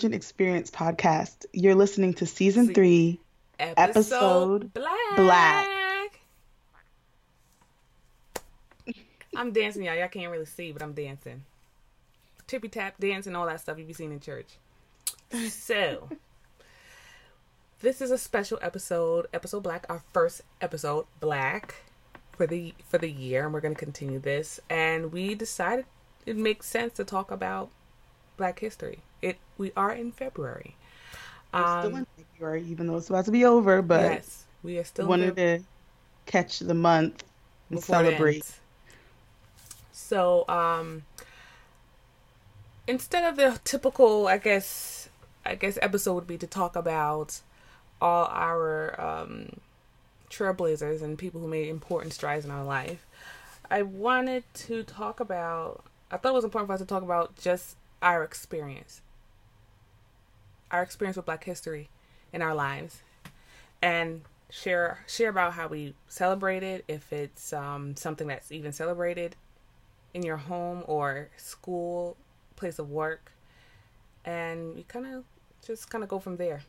to Emergent Experience podcast. You're listening to season Se- three, Episode, Episode black. Black. I'm dancing, y'all. Y'all can't really see, but I'm dancing. Tippy tap dancing, all that stuff you be seeing in church. So, this is a special episode, episode black, our first episode black for the for the year, and we're gonna continue this. And we decided it makes sense to talk about Black history. It we are in February. We're still Um, in February, even though it's about to be over, but yes, we are still wanted to catch the month and celebrate. So, um, instead of the typical, I guess, I guess episode would be to talk about all our um, trailblazers and people who made important strides in our life. I wanted to talk about. I thought it was important for us to talk about just our experience, our experience with Black history in our lives, and share share about how we celebrate it. If it's um, something that's even celebrated in your home or school, place of work, and we kind of just kind of go from there.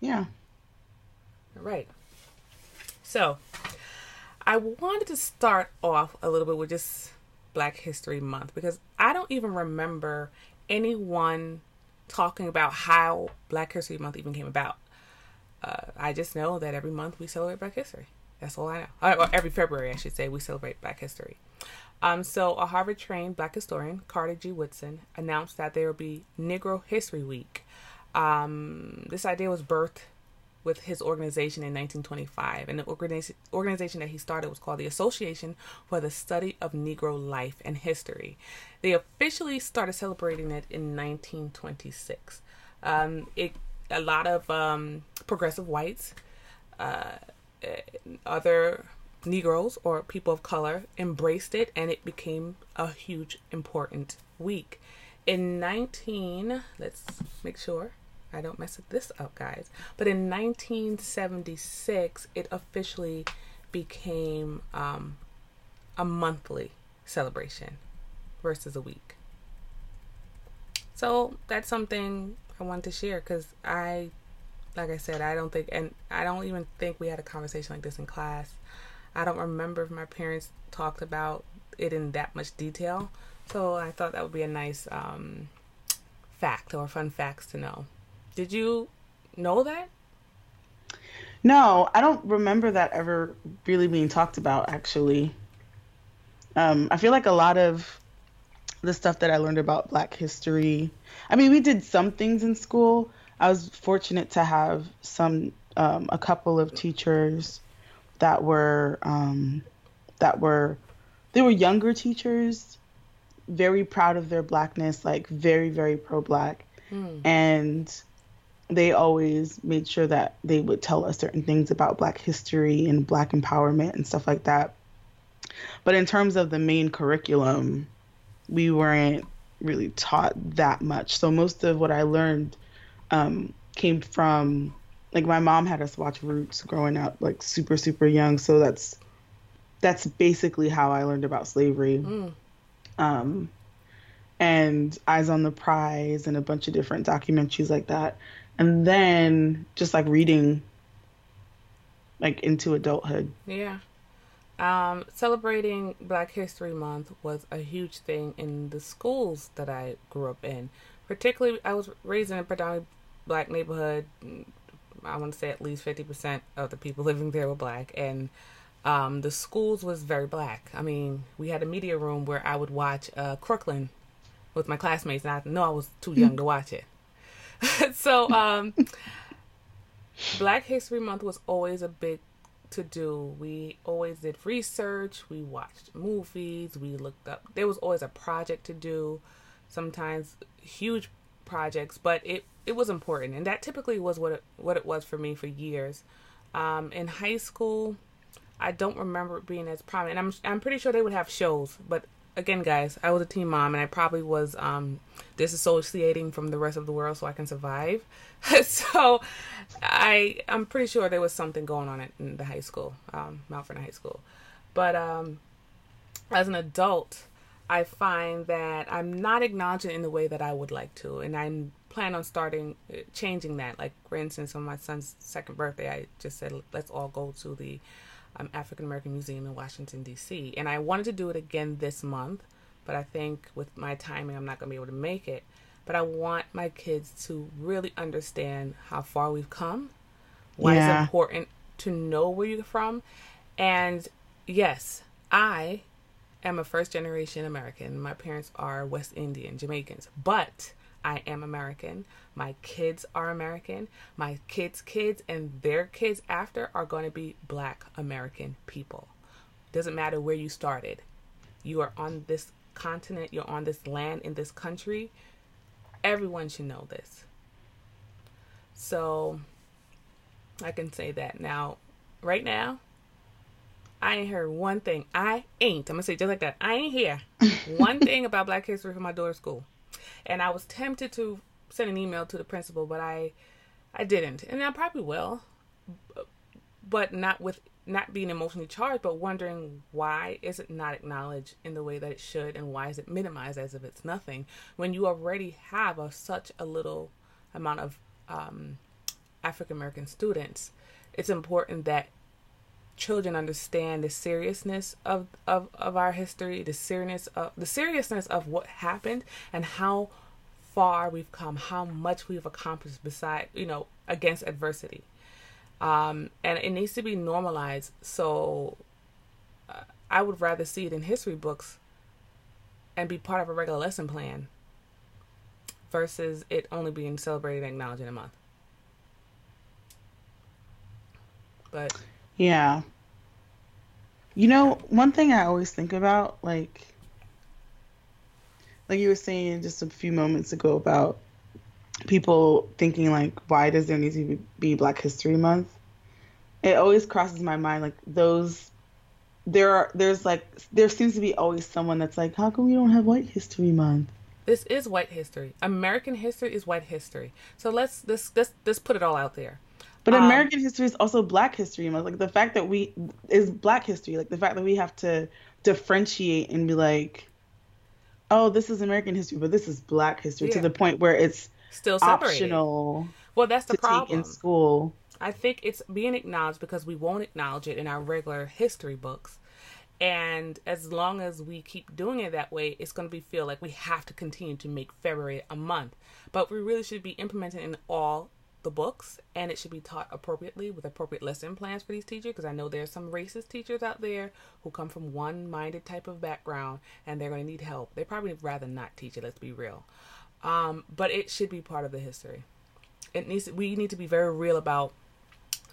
Yeah. All right. So, I wanted to start off a little bit with just Black History Month because I don't even remember anyone talking about how Black History Month even came about. Uh, I just know that every month we celebrate Black History. That's all I know. Uh, or every February, I should say, we celebrate Black History. Um, so, a Harvard trained Black historian, Carter G. Woodson, announced that there will be Negro History Week. Um, this idea was birthed with his organization in 1925, and the organization that he started was called the Association for the Study of Negro Life and History. They officially started celebrating it in 1926. Um, it a lot of um, progressive whites, uh, other Negroes or people of color embraced it, and it became a huge important week. In 19, let's make sure I don't mess this up, guys. But in 1976, it officially became um, a monthly celebration versus a week. So that's something I wanted to share because I, like I said, I don't think, and I don't even think we had a conversation like this in class. I don't remember if my parents talked about it in that much detail. So I thought that would be a nice um, fact or fun facts to know. Did you know that? No, I don't remember that ever really being talked about, actually. Um, I feel like a lot of the stuff that I learned about Black history, I mean, we did some things in school. I was fortunate to have some, um, a couple of teachers that were, um, that were, they were younger teachers, very proud of their blackness, like very, very pro black. Mm. And they always made sure that they would tell us certain things about black history and black empowerment and stuff like that. But in terms of the main curriculum, we weren't really taught that much. So most of what I learned um, came from like my mom had us watch Roots growing up, like super super young. So that's that's basically how I learned about slavery. Mm. Um, and Eyes on the Prize and a bunch of different documentaries like that and then just like reading like into adulthood Yeah. Um, celebrating Black History Month was a huge thing in the schools that I grew up in. Particularly, I was raised in a predominantly black neighborhood. I want to say at least 50% of the people living there were black. And um, the schools was very black. I mean, we had a media room where I would watch uh, Crooklyn with my classmates, and I know I was too young to watch it. so um Black History Month was always a big to do. We always did research, we watched movies, we looked up there was always a project to do, sometimes huge projects, but it it was important and that typically was what it, what it was for me for years. Um in high school I don't remember it being as prominent. I'm I'm pretty sure they would have shows, but again, guys, I was a teen mom, and I probably was um, disassociating from the rest of the world so I can survive. so I I'm pretty sure there was something going on in the high school, um, Vernon High School. But um, as an adult, I find that I'm not acknowledging in the way that I would like to, and I'm plan on starting changing that. Like for instance, on my son's second birthday, I just said let's all go to the um, African American Museum in Washington, D.C. And I wanted to do it again this month, but I think with my timing, I'm not going to be able to make it. But I want my kids to really understand how far we've come, why Yeah. it's important to know where you're from. And yes, I am a first generation American. My parents are West Indian, Jamaicans, but I am American. My kids are American. My kids' kids and their kids after are going to be black American people. Doesn't matter where you started. You are on this continent, you're on this land in this country. Everyone should know this. So I can say that. Now, right now, I ain't heard one thing. I ain't. I'm gonna say just like that. I ain't hear one thing about Black History from my daughter's school, and I was tempted to send an email to the principal, but I, I didn't, and I probably will, but not with not being emotionally charged, but wondering why is it not acknowledged in the way that it should, and why is it minimized as if it's nothing when you already have a, such a little amount of um, African American students. It's important that children understand the seriousness of, of, of our history, the seriousness of the seriousness of what happened, and how far we've come, how much we've accomplished beside you know against adversity um, and it needs to be normalized. So uh, I would rather see it in history books and be part of a regular lesson plan versus it only being celebrated and acknowledged in a month. But Yeah. You know, one thing I always think about, like, like you were saying just a few moments ago about people thinking like, why does there need to be Black History Month? It always crosses my mind like those. There are there's like there seems to be always someone that's like, how come we don't have White History Month? this is white history. American history is white history. So let's let's let's, let's put it all out there. But Um, American history is also Black History Month. Like the fact that we is Black history. Like the fact that we have to differentiate and be like, oh, this is American history, but this is Black history to the point where it's Still separated. optional Well, that's the to take problem. in school. I think it's being acknowledged because we won't acknowledge it in our regular history books. And as long as we keep doing it that way, it's going to be feel like we have to continue to make February a month. But we really should be implementing in all the books, and it should be taught appropriately with appropriate lesson plans for these teachers. Because I know there's some racist teachers out there who come from one-minded type of background, and they're going to need help. They probably rather not teach it. Let's be real. Um, but it should be part of the history. It needs. We need to be very real about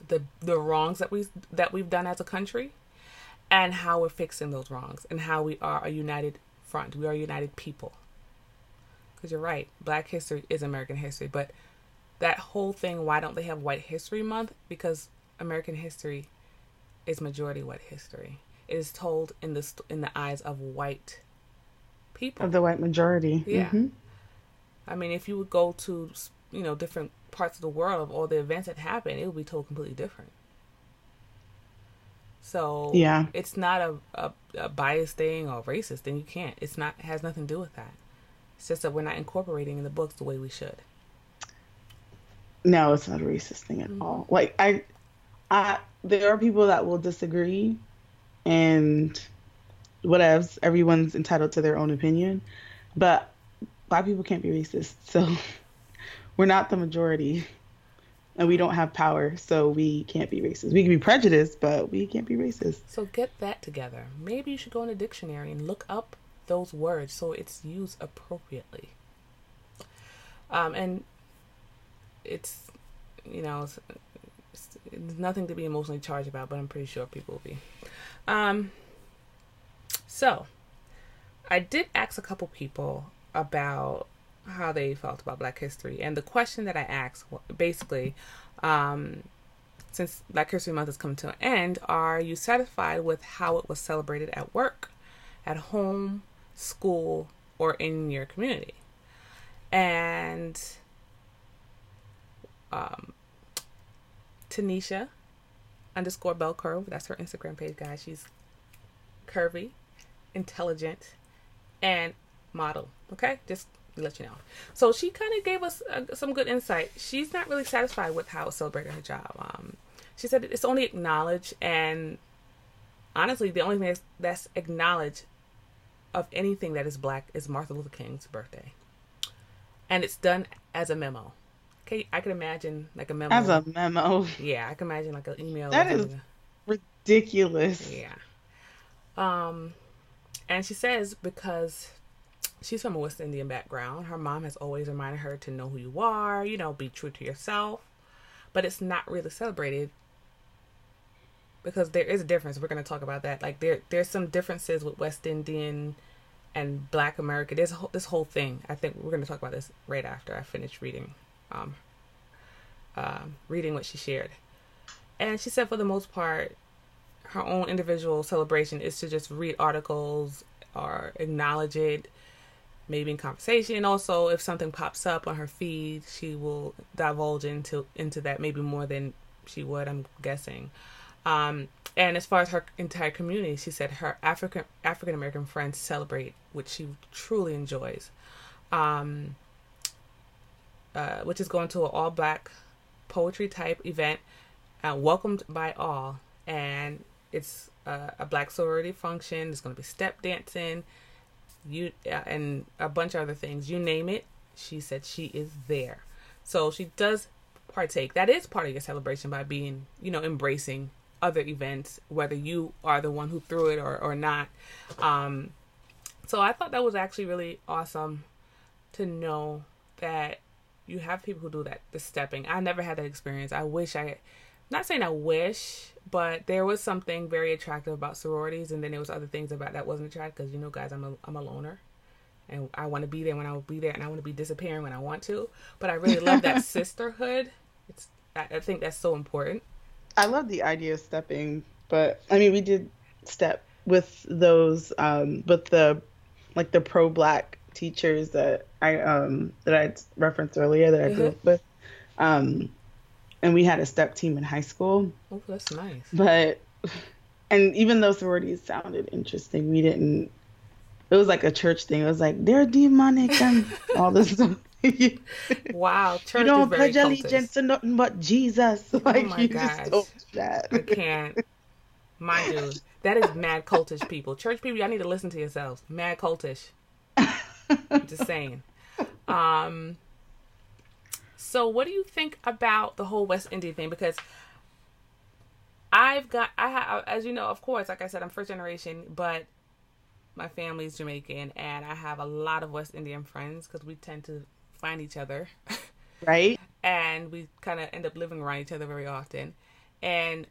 the the wrongs that we that we've done as a country and how we're fixing those wrongs and how we are a united front we are a united people because you're right black history is american history but that whole thing why don't they have white history month because american history is majority white history it is told in the in the eyes of white people Of the white majority. Yeah. Mhm. I mean, if you would go to you know different parts of the world of all the events that happen, it would be told completely different. So Yeah. it's not a, a, a biased thing or racist thing. You can't. It's not it has nothing to do with that. It's just that we're not incorporating in the books the way we should. No, it's not a racist thing at all. Like I, I there are people that will disagree, and whatevs. Everyone's entitled to their own opinion, but black people can't be racist. So we're not the majority, and we don't have power, so we can't be racist. We can be prejudiced, but we can't be racist. So get that together. Maybe you should go in a dictionary and look up those words so it's used appropriately. Um, and it's, you know, it's, it's, it's nothing to be emotionally charged about, but I'm pretty sure people will be. Um, so, I did ask a couple people about how they felt about Black History, and the question that I asked, basically, um, since Black History Month has come to an end, are you satisfied with how it was celebrated at work, at home, school, or in your community? And um, Tanysha underscore Bell Curve, that's her Instagram page, guys. She's curvy, intelligent, and model. Okay, just let you know. So she kind of gave us uh, some good insight. She's not really satisfied with how it's celebrated her job. Um, she said it's only acknowledged, and honestly, the only thing that's, that's acknowledged of anything that is black is Martin Luther King's birthday, and it's done as a memo. Okay, I can imagine like a memo. As a memo, yeah, I can imagine like an email. That is- ridiculous. Yeah. Um, and she says because she's from a West Indian background, her mom has always reminded her to know who you are, you know, be true to yourself. But it's not really celebrated because there is a difference. We're going to talk about that. Like there, there's some differences with West Indian and Black America. There's a whole, this whole thing. I think we're going to talk about this right after I finish reading, um, um, reading what she shared. And she said, for the most part, her own individual celebration is to just read articles or acknowledge it, maybe in conversation. And also, if something pops up on her feed, she will divulge into into that maybe more than she would. I'm guessing. Um, and as far as her entire community, she said her African African American friends celebrate, which she truly enjoys. Um, uh, which is going to an all black poetry type event, uh, welcomed by all, and it's uh, a black sorority function. There's going to be step dancing, you uh, and a bunch of other things. You name it, she said she is there. So she does partake. That is part of your celebration by being, you know, embracing other events, whether you are the one who threw it or, or not. Um, so I thought that was actually really awesome to know that you have people who do that, the stepping. I never had that experience. I wish I, not saying I wish, but there was something very attractive about sororities, and then there was other things about that wasn't attractive because you know, guys, I'm a I'm a loner, and I want to be there when I will be there, and I want to be disappearing when I want to. But I really love that sisterhood. It's I, I think that's so important. I love the idea of stepping, but I mean, we did step with those, um, with the like the pro black teachers that I um that I referenced earlier that I grew up with, um, and we had a step team in high school. Oh, that's nice. But and even though sororities sounded interesting, we didn't. It was like a church thing. It was like they're demonic and all this stuff. Wow, church you don't pledge allegiance to nothing but Jesus. Like my you gosh. just don't do that. I can't. Mind you, that is mad cultish people. Church people, y'all need to listen to yourselves. Mad cultish. Just saying. Um. So, what do you think about the whole West Indian thing? Because I've got, I as you know, of course, like I said, I'm first generation, but my family's Jamaican, and I have a lot of West Indian friends because we tend to find each other. right? and we kind of end up living around each other very often. And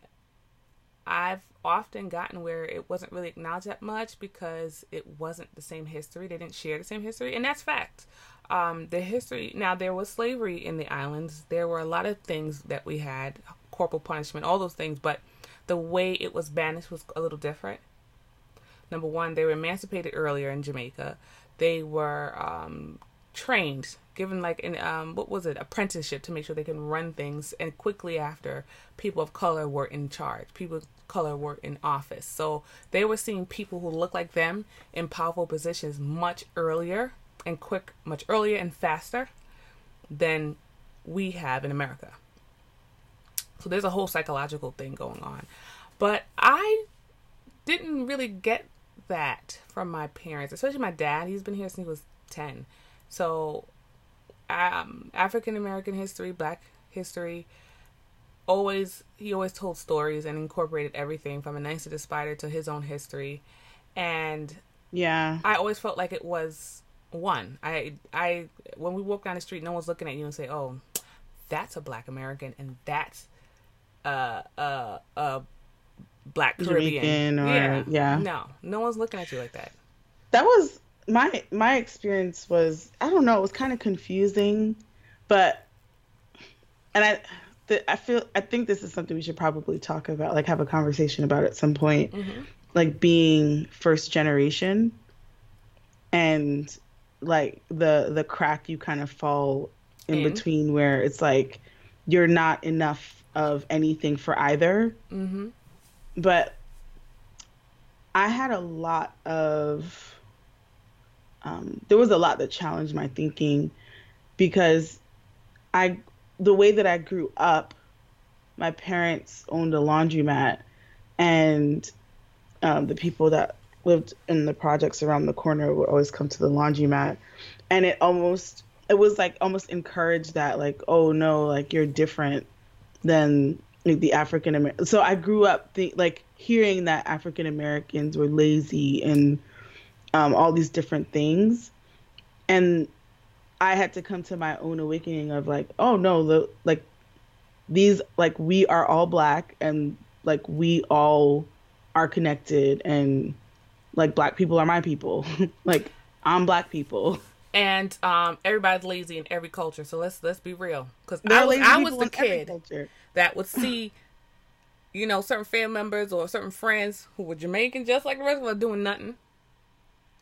I've often gotten where it wasn't really acknowledged that much because it wasn't the same history. They didn't share the same history, and that's fact. Um, the history now there was slavery in the islands. There were a lot of things that we had, corporal punishment, all those things, but the way it was banished was a little different. Number one, they were emancipated earlier in Jamaica. They were um, trained, given like an um, what was it, apprenticeship to make sure they can run things. And quickly after, people of color were in charge. People color were in office. So they were seeing people who looked like them in powerful positions much earlier and quick, much earlier and faster than we have in America. So there's a whole psychological thing going on. But I didn't really get that from my parents, especially my dad. He's been here since he was 10. So, um, African American history, black history, always, he always told stories and incorporated everything from Anansi to the spider to his own history. And Yeah. I always felt like it was one. I, I, when we walk down the street, no one's looking at you and say, oh, that's a black American and that's uh, uh, uh, black Caribbean. Jamaican or- yeah. No, no one's looking at you like that. that was my my experience was I don't know it was kind of confusing, but and I the, I feel I think this is something we should probably talk about like have a conversation about at some point like being first generation and like the the crack you kind of fall in, In. between where it's like you're not enough of anything for either Mm-hmm. but I had a lot of um, there was a lot that challenged my thinking because I the way that I grew up, my parents owned a laundromat, and um, the people that lived in the projects around the corner would always come to the laundromat, and it almost it was like almost encouraged that like oh no like you're different than like, the African American. So I grew up think, like hearing that African Americans were lazy and um, all these different things, and I had to come to my own awakening of like, oh no, the like these like we are all black and like we all are connected and like black people are my people. like I'm black people. And um, everybody's lazy in every culture. So let's let's be real. Because I was I was the kid that would see, you know, certain family members or certain friends who were Jamaican, just like the rest of us, doing nothing.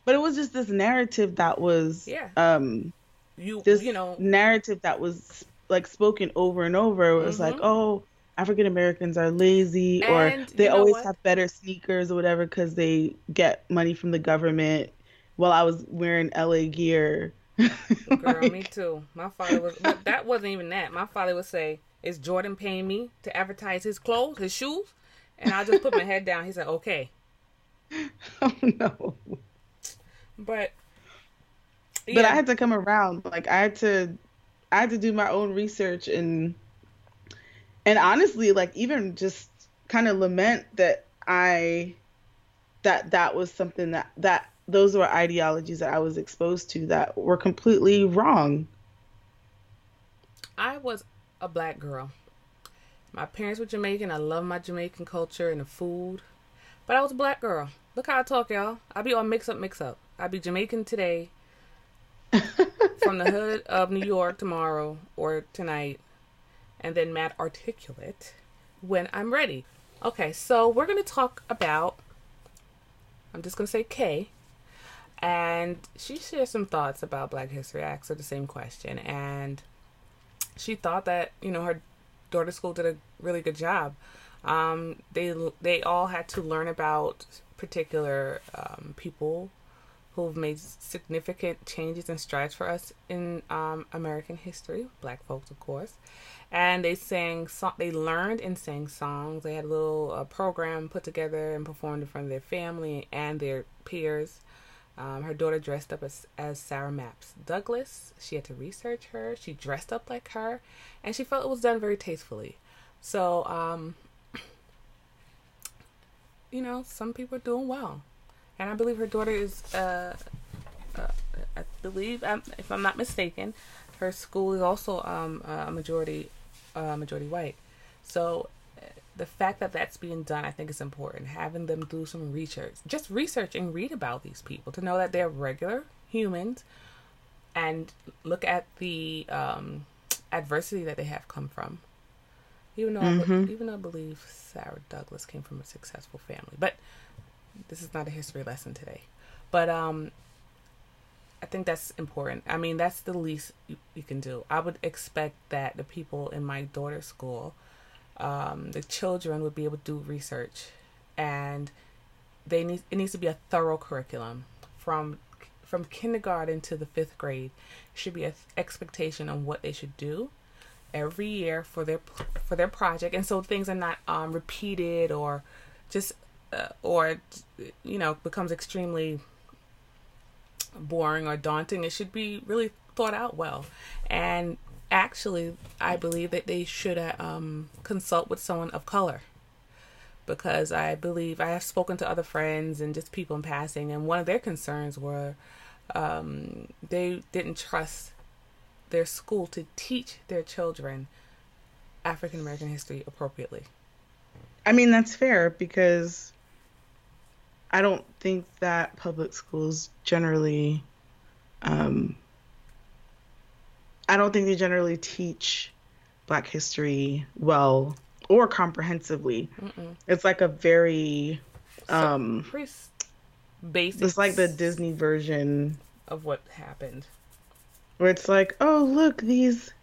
But it was just this narrative that was Yeah. um You this you know narrative that was like spoken over and over. It was like, Mhm. oh, African Americans are lazy or they always have better sneakers or whatever because they get money from the government. While I was wearing LA gear. Girl, Like, me too. My father was. That wasn't even that. My father would say, "Is Jordan paying me to advertise his clothes, his shoes?" And I just put my head down. He said, "Okay." oh no. But But yeah, I had to come around. Like I had to I had to do my own research and and honestly, like even just kind of lament that I that that was something that that those were ideologies that I was exposed to that were completely wrong. I was a black girl. My parents were Jamaican. I love my Jamaican culture and the food. But I was a black girl. Look how I talk, y'all. I be all mix up, mix up. I be Jamaican today, from the hood of New York tomorrow or tonight, and then mad articulate when I'm ready. Okay, so we're gonna talk about. I'm just gonna say Kay, and she shared some thoughts about Black History. I asked the same question, and she thought that you know her daughter's school did a really good job. Um, they they all had to learn about particular um, people who've made significant changes and strides for us in um, American history, Black folks, of course. And they sang, so- they learned and sang songs. They had a little uh, program put together and performed in front of their family and their peers. Um, her daughter dressed up as, as Sarah Mapps Douglass. She had to research her. She dressed up like her, and she felt it was done very tastefully. So, um, you know, some people are doing well, and I believe her daughter is. Uh, uh, I believe, um, if I'm not mistaken, her school is also um, a majority, uh, majority white. So uh, the fact that that's being done, I think, is important. Having them do some research, just research and read about these people to know that they're regular humans, and look at the um, adversity that they have come from. Even though, I, Mhm. be- even though I believe Sarah Douglass came from a successful family, but this is not a history lesson today. But um, I think that's important. I mean, that's the least you, you can do. I would expect that the people in my daughter's school, um, the children would be able to do research, and they need it needs to be a thorough curriculum from from kindergarten to the fifth grade. Should be an expectation on what they should do every year for their for their project, and so things are not um, repeated or just or you know becomes extremely boring or daunting. It should be really thought out well. And actually, I believe that they should uh, um, consult with someone of color because I believe I have spoken to other friends and just people in passing, and one of their concerns were um, they didn't trust their school to teach their children African American history appropriately. I mean, that's fair because I don't think that public schools generally, um, I don't think they generally teach Black history well or comprehensively. Mm-mm. It's like a very, um, pretty s- basic. it's like the Disney version of what happened. where it's like, oh look, these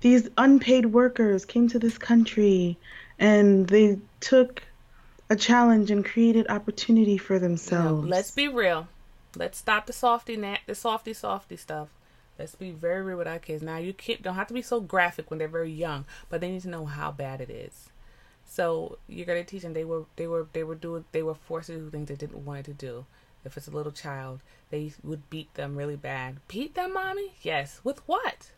these unpaid workers came to this country and they took a challenge and created opportunity for themselves. let's be real. Let's stop the softy nat the softy softy stuff. Let's be very real with our kids. Now you kid don't have to be so graphic when they're very young, but they need to know how bad it is. So you're gonna teach them they were they were they were doing they were forced to do things they didn't want to do. If it's a little child, they would beat them really bad. Beat them, mommy? Yes. With what?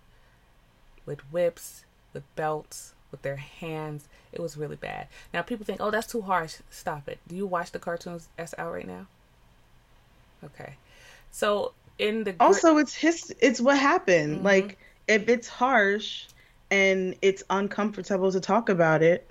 With whips, with belts, with their hands. It was really bad. Now people think, oh, that's too harsh. Stop it. Do you watch the cartoons that's out right now? Okay. So in the gr- also it's his it's what happened. Mhm. Like if it's harsh and it's uncomfortable to talk about it,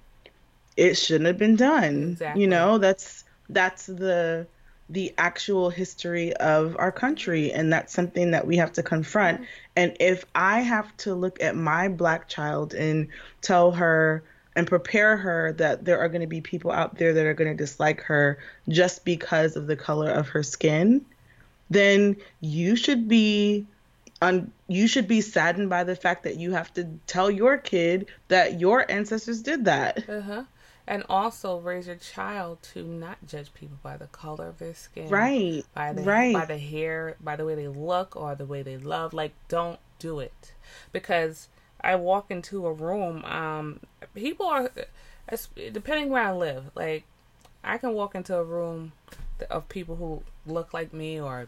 it shouldn't have been done. Exactly. You know, that's that's the the actual history of our country and that's something that we have to confront. And if I have to look at my black child and tell her and prepare her that there are going to be people out there that are going to dislike her just because of the color of her skin, then you should be un- you should be saddened by the fact that you have to tell your kid that your ancestors did that. Uh-huh. And also raise your child to not judge people by the color of their skin. Right. By the right. by the hair, by the way they look or the way they love. Like don't do it. Because I walk into a room, um people are depending where I live, like I can walk into a room of people who look like me or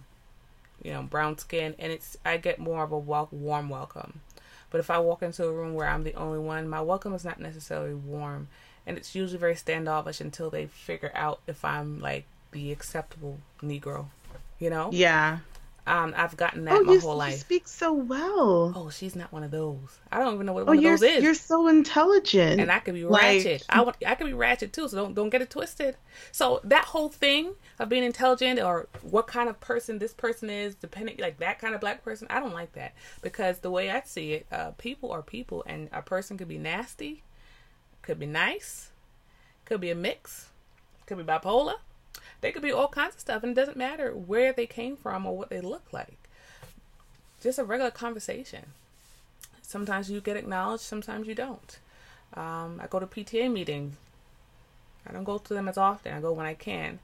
you know, brown skin and it's I get more of a wel- warm welcome. But if I walk into a room where I'm the only one, my welcome is not necessarily warm and it's usually very standoffish until they figure out if I'm like the acceptable Negro, you know. Yeah. Um, I've gotten that Oh, my you, whole you life. speak so well. Oh, she's not one of those. I don't even know what Oh, one of those is. you're so intelligent. and I could be Like- ratchet. I want, I could be ratchet too. So don't don't get it twisted. So that whole thing of being intelligent or what kind of person this person is, depending like that kind of black person, I don't like that because the way I see it, uh, people are people, and a person could be nasty, could be nice, could be a mix, could be bipolar. They could be all kinds of stuff, and it doesn't matter where they came from or what they look like. Just a regular conversation. Sometimes you get acknowledged, sometimes you don't. Um, I go to PTA meetings. I don't go to them as often. I go when I can,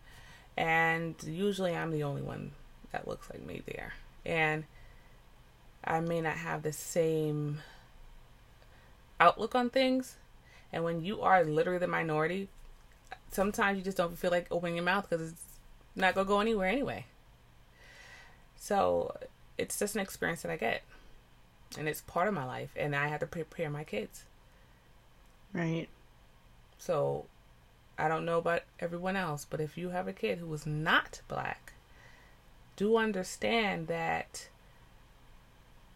and usually I'm the only one that looks like me there. And I may not have the same outlook on things. And when you are literally the minority, sometimes you just don't feel like opening your mouth because it's not gonna go anywhere anyway. So it's just an experience that I get, and it's part of my life, and I have to prepare my kids. right. So I don't know about everyone else, but if you have a kid who is not black, do understand that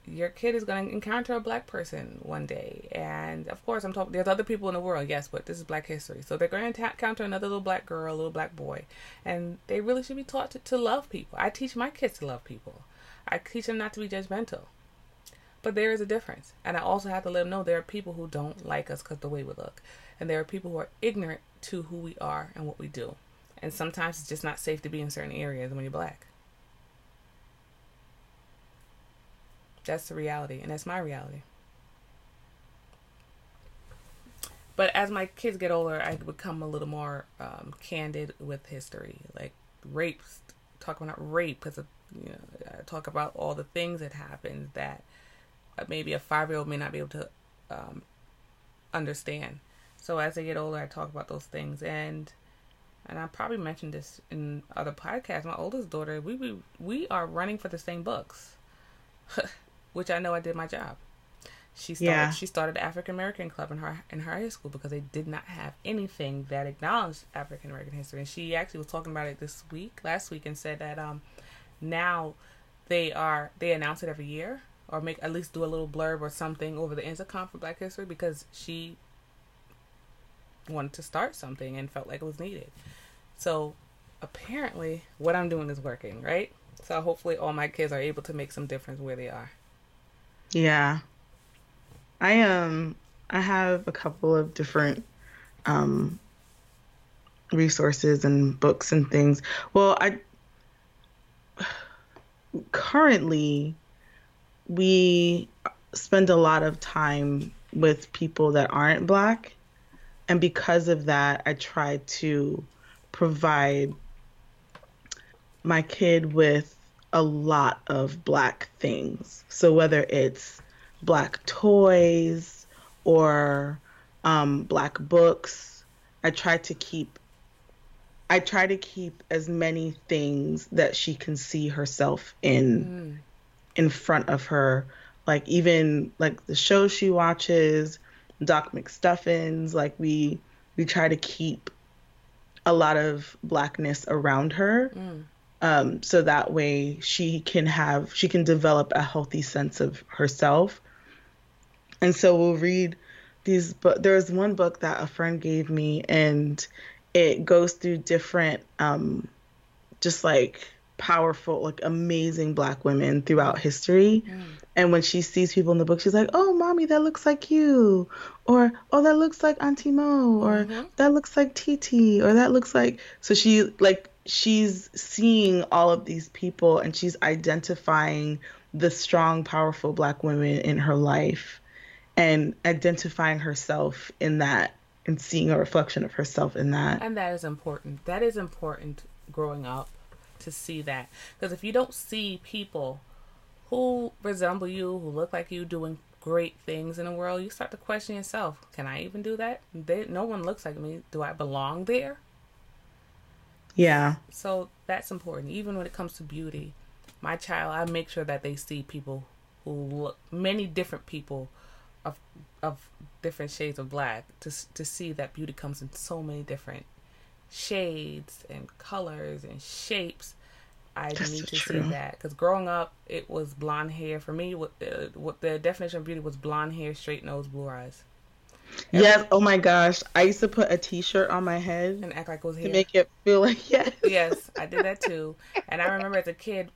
your kid is going to encounter a black person one day. And of course, I'm talking, there's other people in the world, yes, but this is black history. So they're going to encounter another little black girl, a little black boy. And they really should be taught to, to love people. I teach my kids to love people, I teach them not to be judgmental. But there is a difference. And I also have to let them know there are people who don't like us because the way we look. And there are people who are ignorant to who we are and what we do. And sometimes it's just not safe to be in certain areas when you're black. That's the reality, and that's my reality. But as my kids get older, I become a little more um, candid with history, like rape, talk about rape because you know I talk about all the things that happened that uh, maybe a five year old may not be able to um, understand. So as they get older, I talk about those things, and and I probably mentioned this in other podcasts. My oldest daughter, we we, we are running for the same books, which I know I did my job. She started Yeah. she started African American Club in her in her high school because they did not have anything that acknowledged African American history. And she actually was talking about it this week, last week, and said that um now they are they announce it every year or make at least do a little blurb or something over the intercom for Black History because she wanted to start something and felt like it was needed. So apparently what I'm doing is working, right? So hopefully all my kids are able to make some difference where they are. Yeah. I um I have a couple of different um resources and books and things. Well, I currently we spend a lot of time with people that aren't black and because of that I try to provide my kid with a lot of black things. So whether it's black toys or um, black books, I try to keep I try to keep as many things that she can see herself in in front of her. Like even like the shows she watches, Doc McStuffins, like we we try to keep a lot of blackness around her um, so that way she can have she can develop a healthy sense of herself. And so we'll read these but there's one book that a friend gave me and it goes through different um, just like powerful like amazing black women throughout history. And when she sees people in the book she's like oh mommy that looks like you. Or oh that looks like auntie mo. Or that looks like tt or that looks like so she like she's seeing all of these people and she's identifying the strong, powerful black women in her life and identifying herself in that and seeing a reflection of herself in that. And that is important. That is important growing up to see that. Because if you don't see people who resemble you, who look like you, doing great things in the world, you start to question yourself. Can I even do that? They, no one looks like me. Do I belong there? Yeah. So that's important. Even when it comes to beauty, my child, I make sure that they see people who look, many different people of of different shades of black to to see that beauty comes in so many different shades and colors and shapes. I That's need to true. see that because growing up, it was blonde hair for me. What the, uh, what the definition of beauty was: blonde hair, straight nose, blue eyes, Yes. Oh my gosh. I used to put a T-shirt on my head and act like it was here to make it feel like yes. yes, I did that too. And I remember as a kid,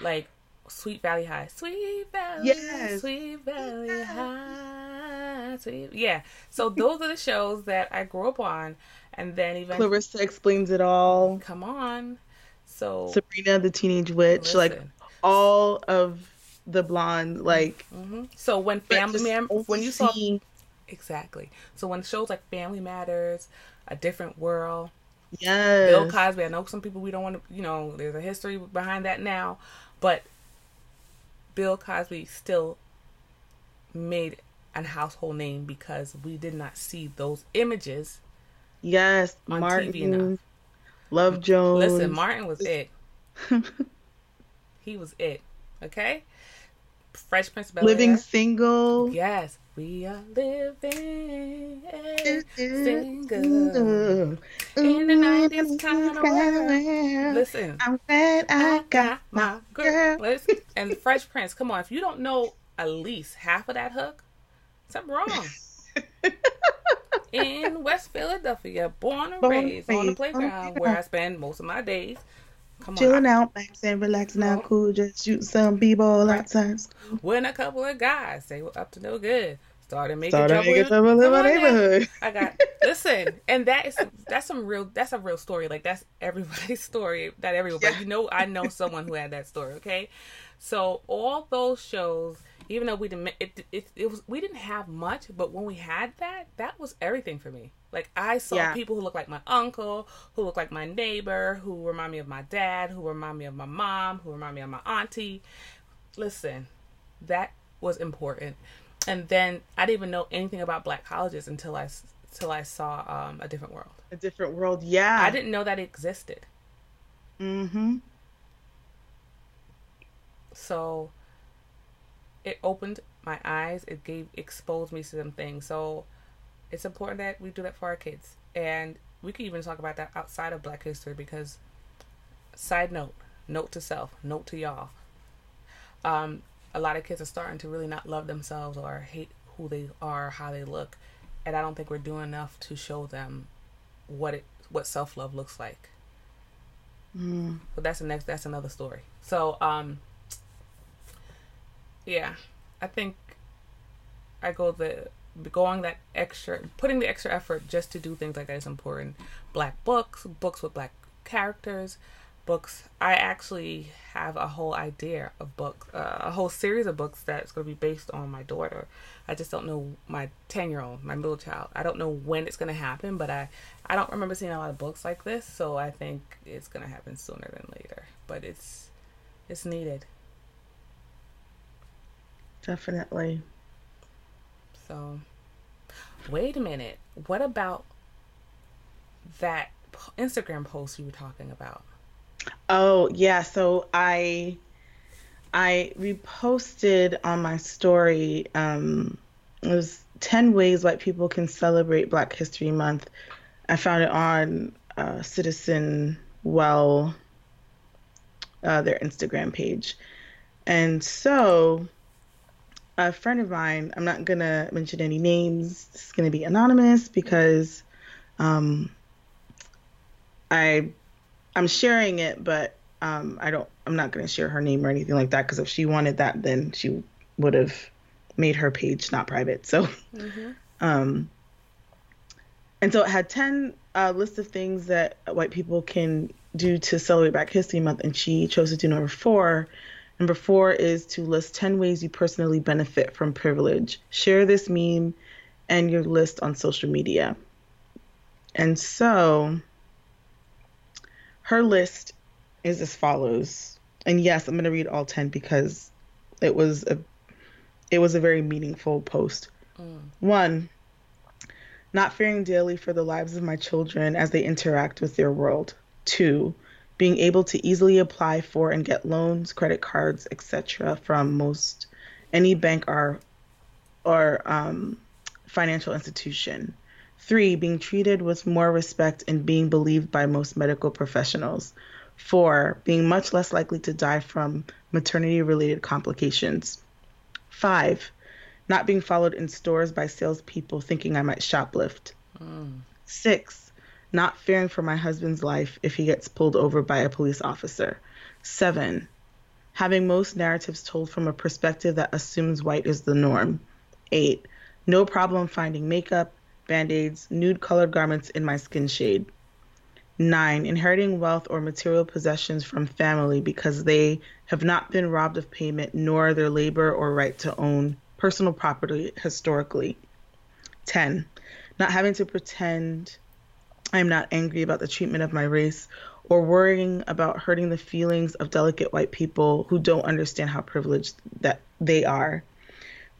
like Sweet Valley High, Sweet Valley, Yes. Sweet Valley High, Sweet. Yeah. So those are the shows that I grew up on, and then even Clarissa explains it all. come on. So Sabrina the Teenage Witch, like all of the blonde, like Mhm. So when family just when you saw exactly. So when shows like Family Matters, A Different World, yes, Bill Cosby. I know some people we don't want to, you know, there's a history behind that now, but Bill Cosby still made an household name because we did not see those images. yes, on Martin, TV enough. Love Jones. Listen, Martin was it. he was it. Okay? Fresh Prince of Bel Living single. Yes. We are living single. In the 90s kind of. Listen. I'm glad I got my girl. Listen, and Fresh Prince, come on. If you don't know at least half of that hook, something wrong. In West Philadelphia, born and Born and raised on the playground where I spend most of my days. Come on. chilling out, max and relaxing out, cool, just shoot some b-ball Right. outside. When a couple of guys they were up to no good, started making Started trouble. making in- trouble in Come my neighborhood. I got listen, and that is that's some real that's a real story. Like that's everybody's story. That everybody, Yeah. you know, I know someone who had that story. Okay, so all those shows, even though we didn't, it, it it was we didn't have much, but when we had that, that was everything for me. Like I saw Yeah. people who look like my uncle, who look like my neighbor, who remind me of my dad, who remind me of my mom, who remind me of my auntie. Listen, that was important. And then I didn't even know anything about black colleges until I until I saw um, a different world. A different world, yeah. I didn't know that it existed. Mm-hmm. So it opened my eyes. It gave exposed me to some things. So it's important that we do that for our kids. And we could even talk about that outside of Black History because side note, note to self, note to y'all. Um, a lot of kids are starting to really not love themselves or hate who they are, how they look, and I don't think we're doing enough to show them what it what self love looks like. Mm. But that's the next. That's another story. So, um, yeah, I think I go the going that extra, putting the extra effort just to do things like that is important. Black books, books with black characters, books. I actually have a whole idea of books, uh, a whole series of books that's going to be based on my daughter. I just don't know my ten year old, my middle child. I don't know when it's going to happen, but I I don't remember seeing a lot of books like this, so I think it's going to happen sooner than later. But it's it's needed. Definitely. So, wait a minute. What about that Instagram post you were talking about? Oh yeah, so I I reposted on my story. Um, it was ten ways white people can celebrate Black History Month. I found it on uh, Citizen Well, uh, their Instagram page, and so a friend of mine. I'm not gonna mention any names. It's gonna be anonymous because um, I I'm sharing it, but um, I don't. I'm not going to share her name or anything like that because if she wanted that, then she would have made her page not private. So, Mm-hmm. um, and so it had ten uh, lists of things that white people can do to celebrate Black History Month, and she chose to do number four, Number four is to list 10 ways you personally benefit from privilege. Share this meme and your list on social media. And so her list is as follows. And yes, I'm going to read all 10 because it was a it was a very meaningful post. One, not fearing daily for the lives of my children as they interact with their world. Two, being able to easily apply for and get loans, credit cards, etc. from most any bank or or um, financial institution. Three, being treated with more respect and being believed by most medical professionals. Four, being much less likely to die from maternity related complications. Five, not being followed in stores by salespeople thinking I might shoplift. Six, not fearing for my husband's life if he gets pulled over by a police officer. Seven, having most narratives told from a perspective that assumes white is the norm. Eight, no problem finding makeup, band aids, nude colored garments in my skin shade. Nine, inheriting wealth or material possessions from family because they have not been robbed of payment nor their labor or right to own personal property historically. 10. Not having to pretend I'm not angry about the treatment of my race or worrying about hurting the feelings of delicate white people who don't understand how privileged that they are.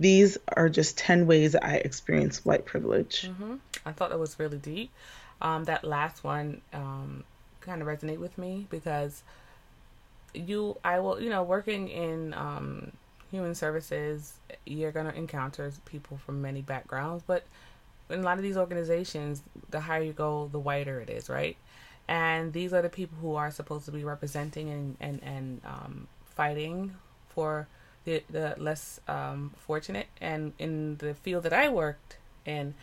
These are just 10 ways I experience white privilege. I thought that was really deep. Um, that last one um, kind of resonate with me because you, I will, you know, working in um, human services, you're gonna encounter people from many backgrounds, but in a lot of these organizations, the higher you go, the whiter it is, right? And these are the people who are supposed to be representing and and and um, fighting for the the less um, fortunate. And in the field that I worked in,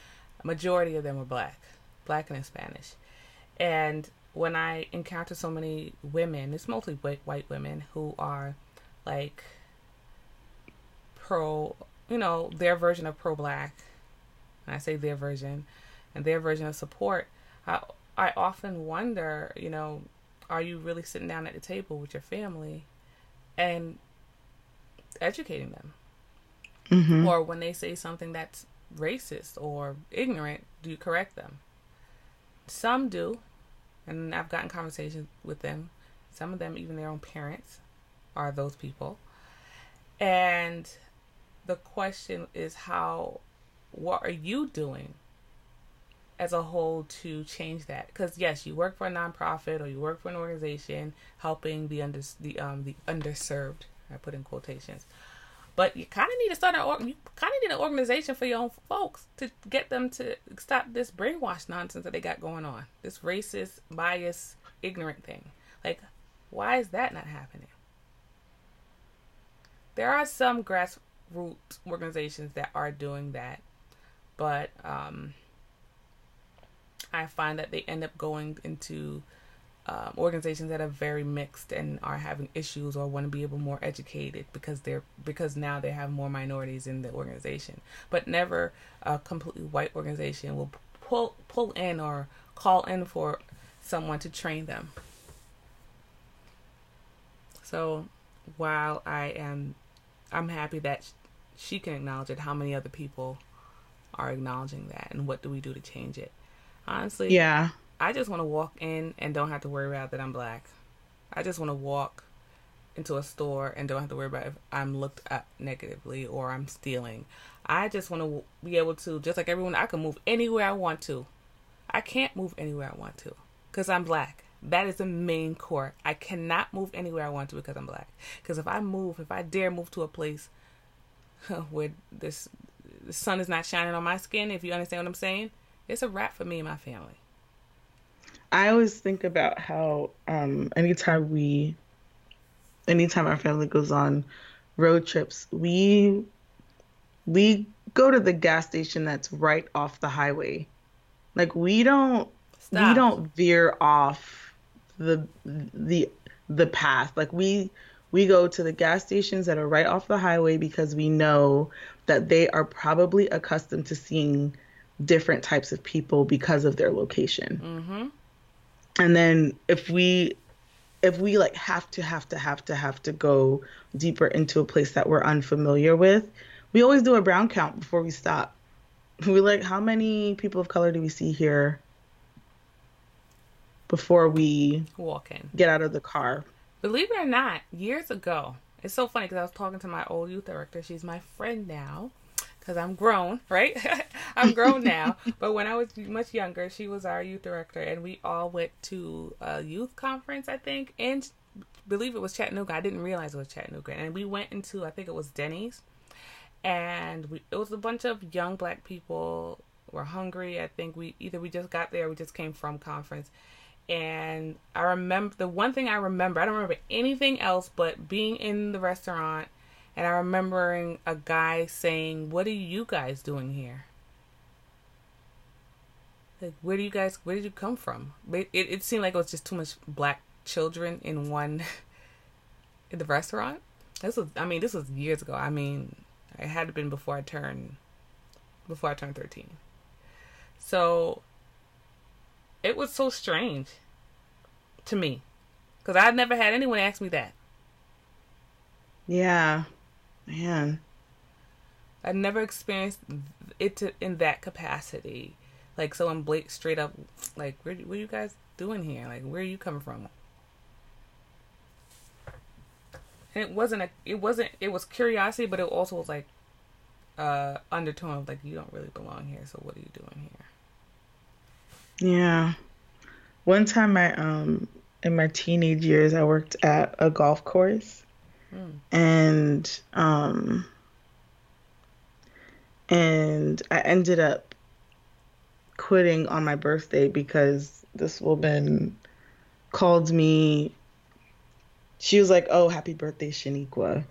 a majority of them were black, black and Spanish. And when I encounter so many women, it's mostly white white women who are like pro, you know, their version of pro black. And I say their version, and their version of support. I I often wonder, you know, are you really sitting down at the table with your family, and educating them, hmm or when they say something that's racist or ignorant, do you correct them? Some do, and I've gotten conversations with them. Some of them, even their own parents, are those people. And the question is how, what are you doing as a whole to change that? Because yes, you work for a nonprofit or you work for an organization helping the under the um the underserved. I put in quotations. But you kind of need to start an you kind of need an organization for your own folks to get them to stop this brainwash nonsense that they got going on. This racist, biased, ignorant thing. Like, why is that not happening? There are some grassroots organizations that are doing that, but um, I find that they end up going into um, organizations that are very mixed and are having issues or want to be able more educated because they're because now they have more minorities in the organization. But never a completely white organization will pull pull in or call in for someone to train them. So while i am i'm happy that she can acknowledge it how many other people are acknowledging that and what do we do to change it? Honestly Yeah. I just want to walk in and don't have to worry about that I'm black. I just want to walk into a store and don't have to worry about if I'm looked at negatively or I'm stealing. I just want to be able to, just like everyone, I can move anywhere I want to. I can't move anywhere I want to because I'm black. That is the main core. I cannot move anywhere I want to because I'm black. Because if I move, if I dare move to a place where this the sun is not shining on my skin, if you understand what I'm saying, it's a wrap for me and my family. I always think about how um, anytime we, anytime our family goes on road trips, we we go to the gas station that's right off the highway. Like we don't we don't veer off the the the path. Like we we go to the gas stations that are right off the highway because we know that they are probably accustomed to seeing different types of people because of their location. Mm-hmm. And then if we if we like have to have to have to have to go deeper into a place that we're unfamiliar with, we always do a brown count before we stop. We like how many people of color do we see here before we Walk in. get out of the car? Believe it or not, years ago, it's so funny because I was talking to my old youth director. She's my friend now because I'm grown, right? I'm grown now. but when I was much younger, she was our youth director, and we all went to a youth conference, I think, and believe it was Chattanooga. I didn't realize it was Chattanooga, and we went into I think it was Denny's, and we, it was a bunch of young black people. Were hungry. I think we either we just got there, we just came from conference, and I remember the one thing I remember, I don't remember anything else but being in the restaurant and I remembering a guy saying, "What are you guys doing here?" Like, where do you guys? Where did you come from? It, it, it seemed like it was just too much black children in one in the restaurant. This was, I mean, this was years ago. I mean, it had been before I turned before I turned thirteen. So it was so strange to me because I'd never had anyone ask me that. Yeah, man. I never experienced it to, in that capacity. Like someone Blake straight up, like, where, what are you guys doing here? Like, where are you coming from? And it wasn't a, it wasn't, it was curiosity, but it also was like, uh, undertone of like, you don't really belong here. So what are you doing here? Yeah. One time I um in my teenage years I worked at a golf course and um and I ended up quitting on my birthday because this woman called me she was like, "Oh, happy birthday, Shaniqua."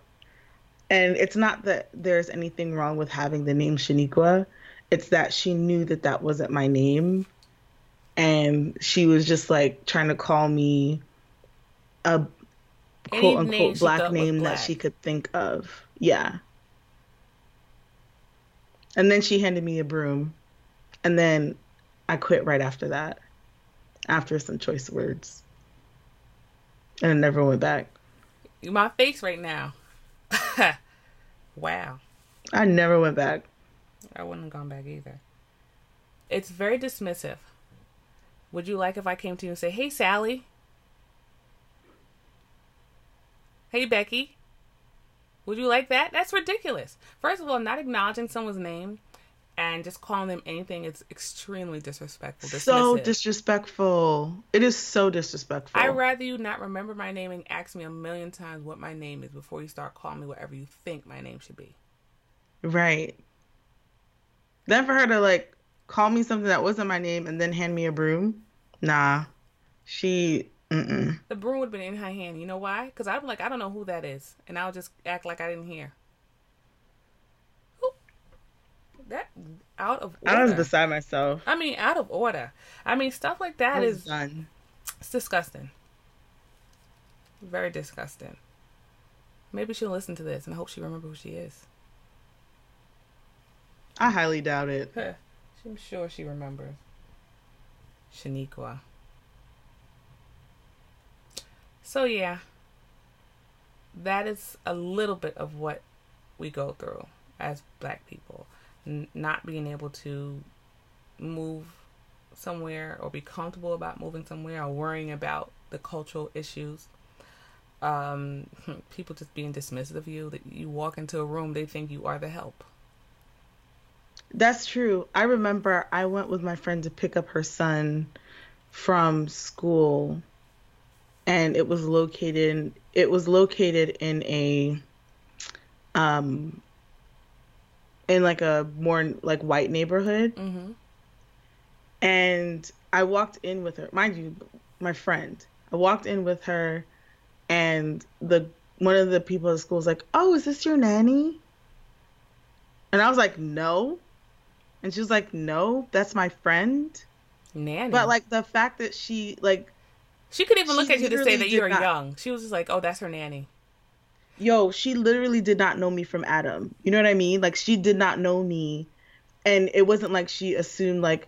And it's not that there's anything wrong with having the name Shaniqua. It's that she knew that that wasn't my name and she was just like trying to call me a quote unquote black name that she could think of. Yeah. And then she handed me a broom. And then I quit right after that. After some choice words. And I never went back. My face right now. wow. I never went back. I wouldn't have gone back either. It's very dismissive. Would you like if I came to you and say, "Hey, Sally"? "Hey, Becky"? Would you like that? That's ridiculous. First of all, not acknowledging someone's name and just calling them anything is extremely disrespectful. So disrespectful. It is so disrespectful. I'd rather you not remember my name and ask me a million times what my name is before you start calling me whatever you think my name should be. Right. Then for her to like call me something that wasn't my name and then hand me a broom, nah. She, mm-mm. The broom would have been in her hand. You know why? Because I'm like, I don't know who that is. And I'll just act like I didn't hear. That out of order. I was beside myself. I mean, out of order. I mean, stuff like that is done. it's disgusting. Very disgusting. Maybe she'll listen to this and I hope she remembers who she is. I highly doubt it. Huh. I'm sure she remembers. Shaniqua. So yeah, that is a little bit of what we go through as black people. N- not being able to move somewhere or be comfortable about moving somewhere or worrying about the cultural issues. Um, people just being dismissive of you. That you walk into a room, they think you are the help. That's true. I remember I went with my friend to pick up her son from school and it was located it was located in a um in like a more like white neighborhood Mm-hmm. and I walked in with her. Mind you, my friend. I walked in with her, and the one of the people at the school was like, "Oh, is this your nanny?" And I was like, "No," and she was like, "No, that's my friend." Nanny. But like the fact that she like, She could even look at you to say that you were not- young. She was just like, "Oh, that's her nanny." yo, she literally did not know me from Adam. You know what I mean? Like she did not know me, and it wasn't like she assumed like,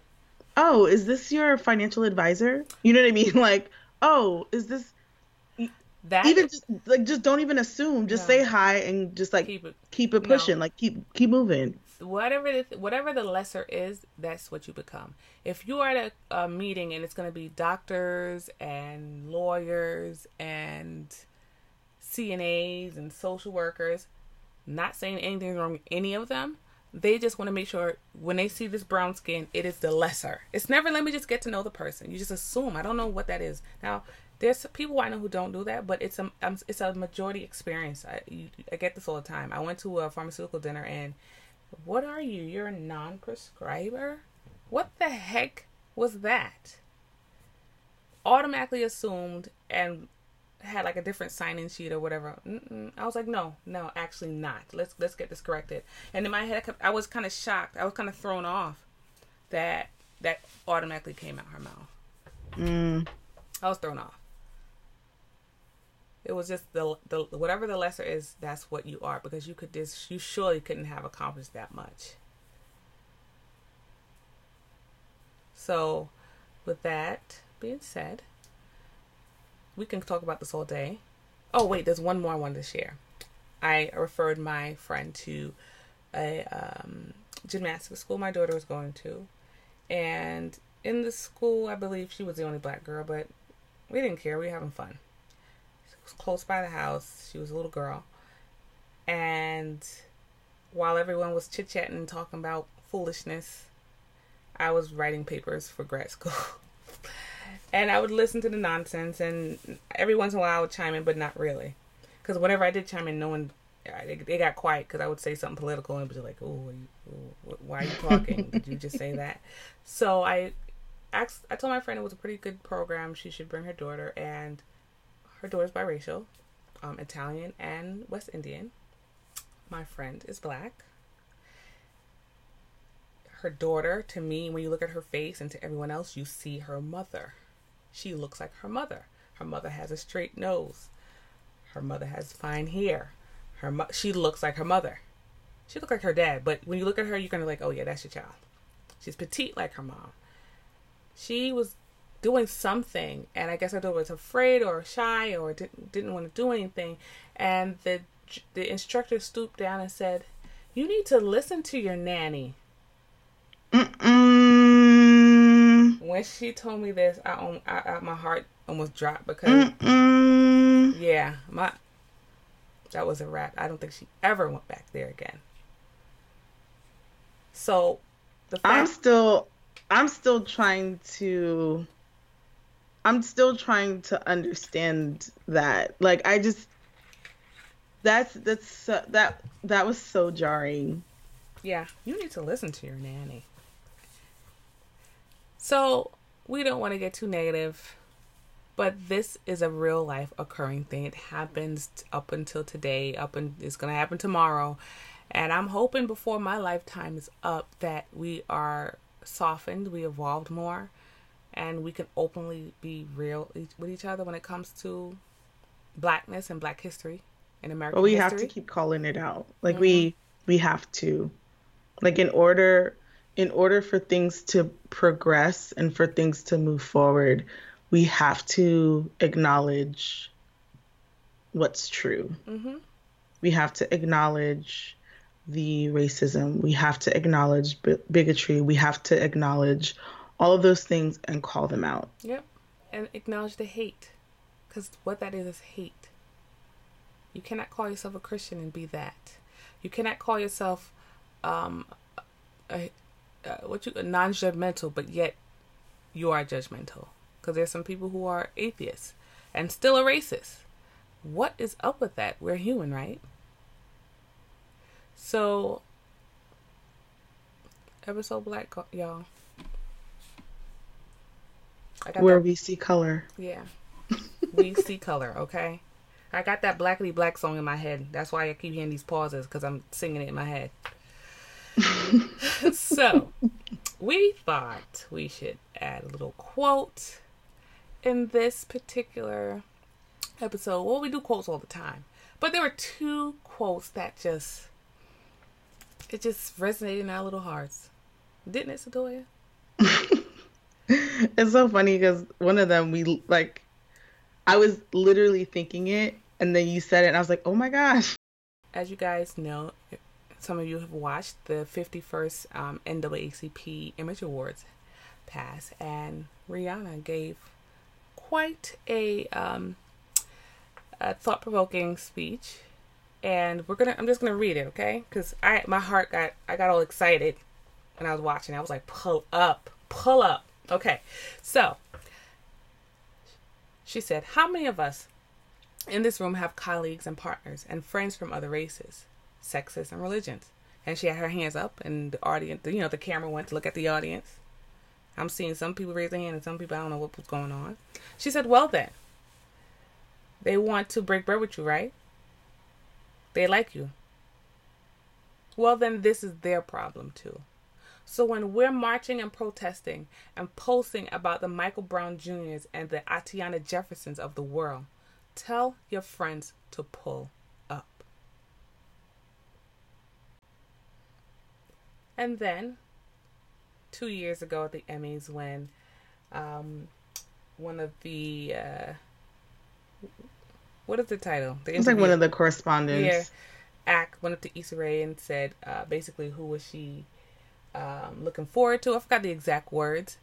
"Oh, is this your financial advisor?" You know what I mean? Like, "Oh, is this?" that even just like just don't even assume. Just No. say hi and just like keep it keep it No. pushing. Like keep keep moving. Whatever the, whatever the lesser is, that's what you become. If you are at a, a meeting and it's going to be doctors and lawyers and CNAs and social workers, not saying anything wrong with any of them. They just want to make sure when they see this brown skin, it is the lesser. It's never let me just get to know the person. You just assume. I don't know what that is. Now, there's people I know who don't do that, but it's a um, it's a majority experience. I you, I get this all the time. I went to a pharmaceutical dinner and what are you? You're a non-prescriber? What the heck was that? Automatically assumed and had like a different sign-in sheet or whatever. Mm-mm. I was like, no, no, actually not. Let's let's get this corrected. And in my head, I, kept, I was kind of shocked. I was kind of thrown off that that automatically came out her mouth. Mm. I was thrown off. It was just the the whatever the lesser is, that's what you are because you could just you surely couldn't have accomplished that much. So, with that being said, we can talk about this all day. Oh wait, there's one more I wanted to share. I referred my friend to a um, gymnastics school my daughter was going to, and in the school, I believe she was the only black girl, but we didn't care. We were having fun. Was close by the house. She was a little girl, and while everyone was chit chatting talking about foolishness, I was writing papers for grad school. and I would listen to the nonsense, and every once in a while I would chime in, but not really. Because whenever I did chime in, no one, they, they got quiet because I would say something political and be like, oh, why are you talking? did you just say that? So I asked, I told my friend it was a pretty good program. She should bring her daughter, and her daughter's biracial, um, Italian and West Indian. My friend is black. Her daughter to me when you look at her face and to everyone else you see her mother. She looks like her mother. Her mother has a straight nose. Her mother has fine hair. Her mo- she looks like her mother. She looks like her dad but when you look at her you're gonna like oh yeah that's your child. She's petite like her mom. She was doing something and i guess I was afraid or shy or didn't, didn't want to do anything and the the instructor stooped down and said you need to listen to your nanny Mm-mm. when she told me this, I, I, I my heart almost dropped because Mm-mm. yeah, my that was a wrap. I don't think she ever went back there again. So the I'm still I'm still trying to I'm still trying to understand that. Like I just that's that's so, that that was so jarring. yeah, you need to listen to your nanny. So we don't want to get too negative, but this is a real life occurring thing. It happens up until today. Up and it's gonna happen tomorrow, and I'm hoping before my lifetime is up that we are softened, we evolved more, and we can openly be real with each other when it comes to blackness and Black history in America. But we history. have to keep calling it out. Like we we have to. Like in order in order for things to progress and for things to move forward, we have to acknowledge what's true. Mhm. We have to acknowledge the racism. We have to acknowledge bi- bigotry. We have to acknowledge all of those things and call them out. Yep. And acknowledge the hate. Because what that is is hate. You cannot call yourself a Christian and be that. You cannot call yourself um, a, uh, what you non judgmental, but yet you are judgmental. Because there's some people who are atheists and still a racist. What is up with that? We're human, right? So, episode black, y'all. Where that- we see color. yeah. we see color, okay? I got that Blackity Black song in my head. That's why I keep hearing these pauses because I'm singing it in my head. so, we thought we should add a little quote in this particular episode. Well, we do quotes all the time, but there were two quotes that just it just resonated in our little hearts, didn't it, Satoya? it's so funny because one of them we like I was literally thinking it, and then you said it, and I was like, oh my gosh. As you guys know, some of you have watched the 51st um, NAACP Image Awards pass, and Rihanna gave quite a, um, a thought-provoking speech. And we're gonna. I'm just gonna read it, okay? Because I, my heart got, I got all excited when I was watching. I was like, pull up, pull up. Okay, so she said, How many of us in this room have colleagues and partners and friends from other races, sexes, and religions? And she had her hands up, and the audience, you know, the camera went to look at the audience. I'm seeing some people raise their hand and some people, I don't know what was going on. She said, Well, then, they want to break bread with you, right? They like you. Well, then, this is their problem, too. So when we're marching and protesting and posting about the Michael Brown Jr.'s and the Atatiana Jeffersons of the world, tell your friends to pull up. And then, two years ago at the Emmys, when um, one of the uh, what is the title? The It was like one of the correspondents. yeah, act went up to Issa Rae and said uh, basically who was she um, looking forward to. I forgot the exact words.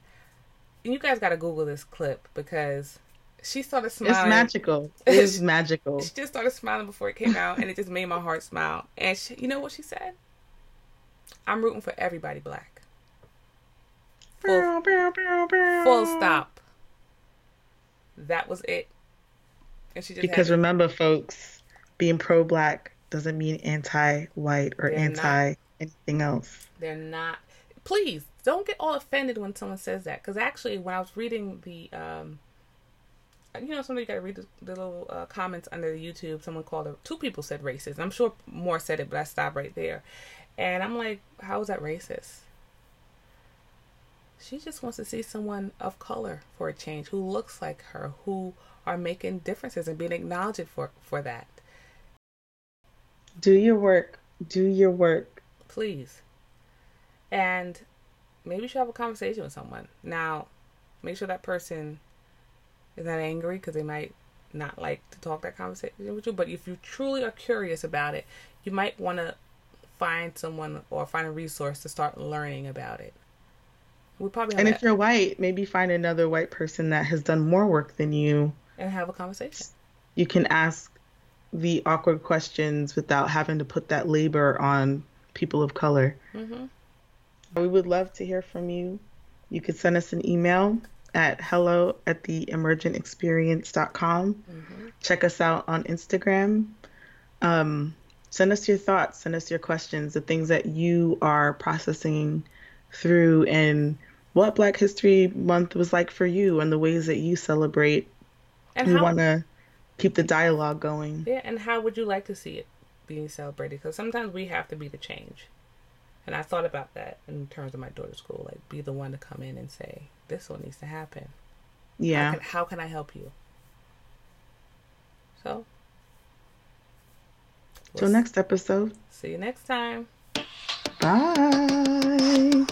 And you guys got to Google this clip because she started smiling. It's magical. It is magical. She just started smiling before it came out, and it just made my heart smile. And she, you know what she said? I'm rooting for everybody black. Full, full stop. That was it. And she just Because remember, folks, being pro black doesn't mean anti white or anti anything else. they're not. Please don't get all offended when someone says that. Because actually, when I was reading the, um, you know, somebody got to read the, the little uh, comments under the YouTube. Someone called it. Two people said racist. I'm sure more said it, but I stopped right there. And I'm like, how is that racist? She just wants to see someone of color for a change, who looks like her, who are making differences and being acknowledged for for that. Do your work. Do your work. Please. And maybe you should have a conversation with someone. Now, make sure that person is not angry because they might not like to talk that conversation with you. But if you truly are curious about it, you might want to find someone or find a resource to start learning about it. We probably have And that- if you're white, maybe find another white person that has done more work than you. and have a conversation. You can ask the awkward questions without having to put that labor on people of color. hmm We would love to hear from you. You could send us an email at hello at the emergentexperience.com. Check us out on Instagram. Um, send us your thoughts, send us your questions, the things that you are processing through, and what Black History Month was like for you, and the ways that you celebrate. And we how want to keep the dialogue going. Yeah, and how would you like to see it being celebrated? Because sometimes we have to be the change. And I thought about that in terms of my daughter's school, like be the one to come in and say, "This one needs to happen. How Yeah. can, how can I help you?" So, Till next episode. see you next time. Bye.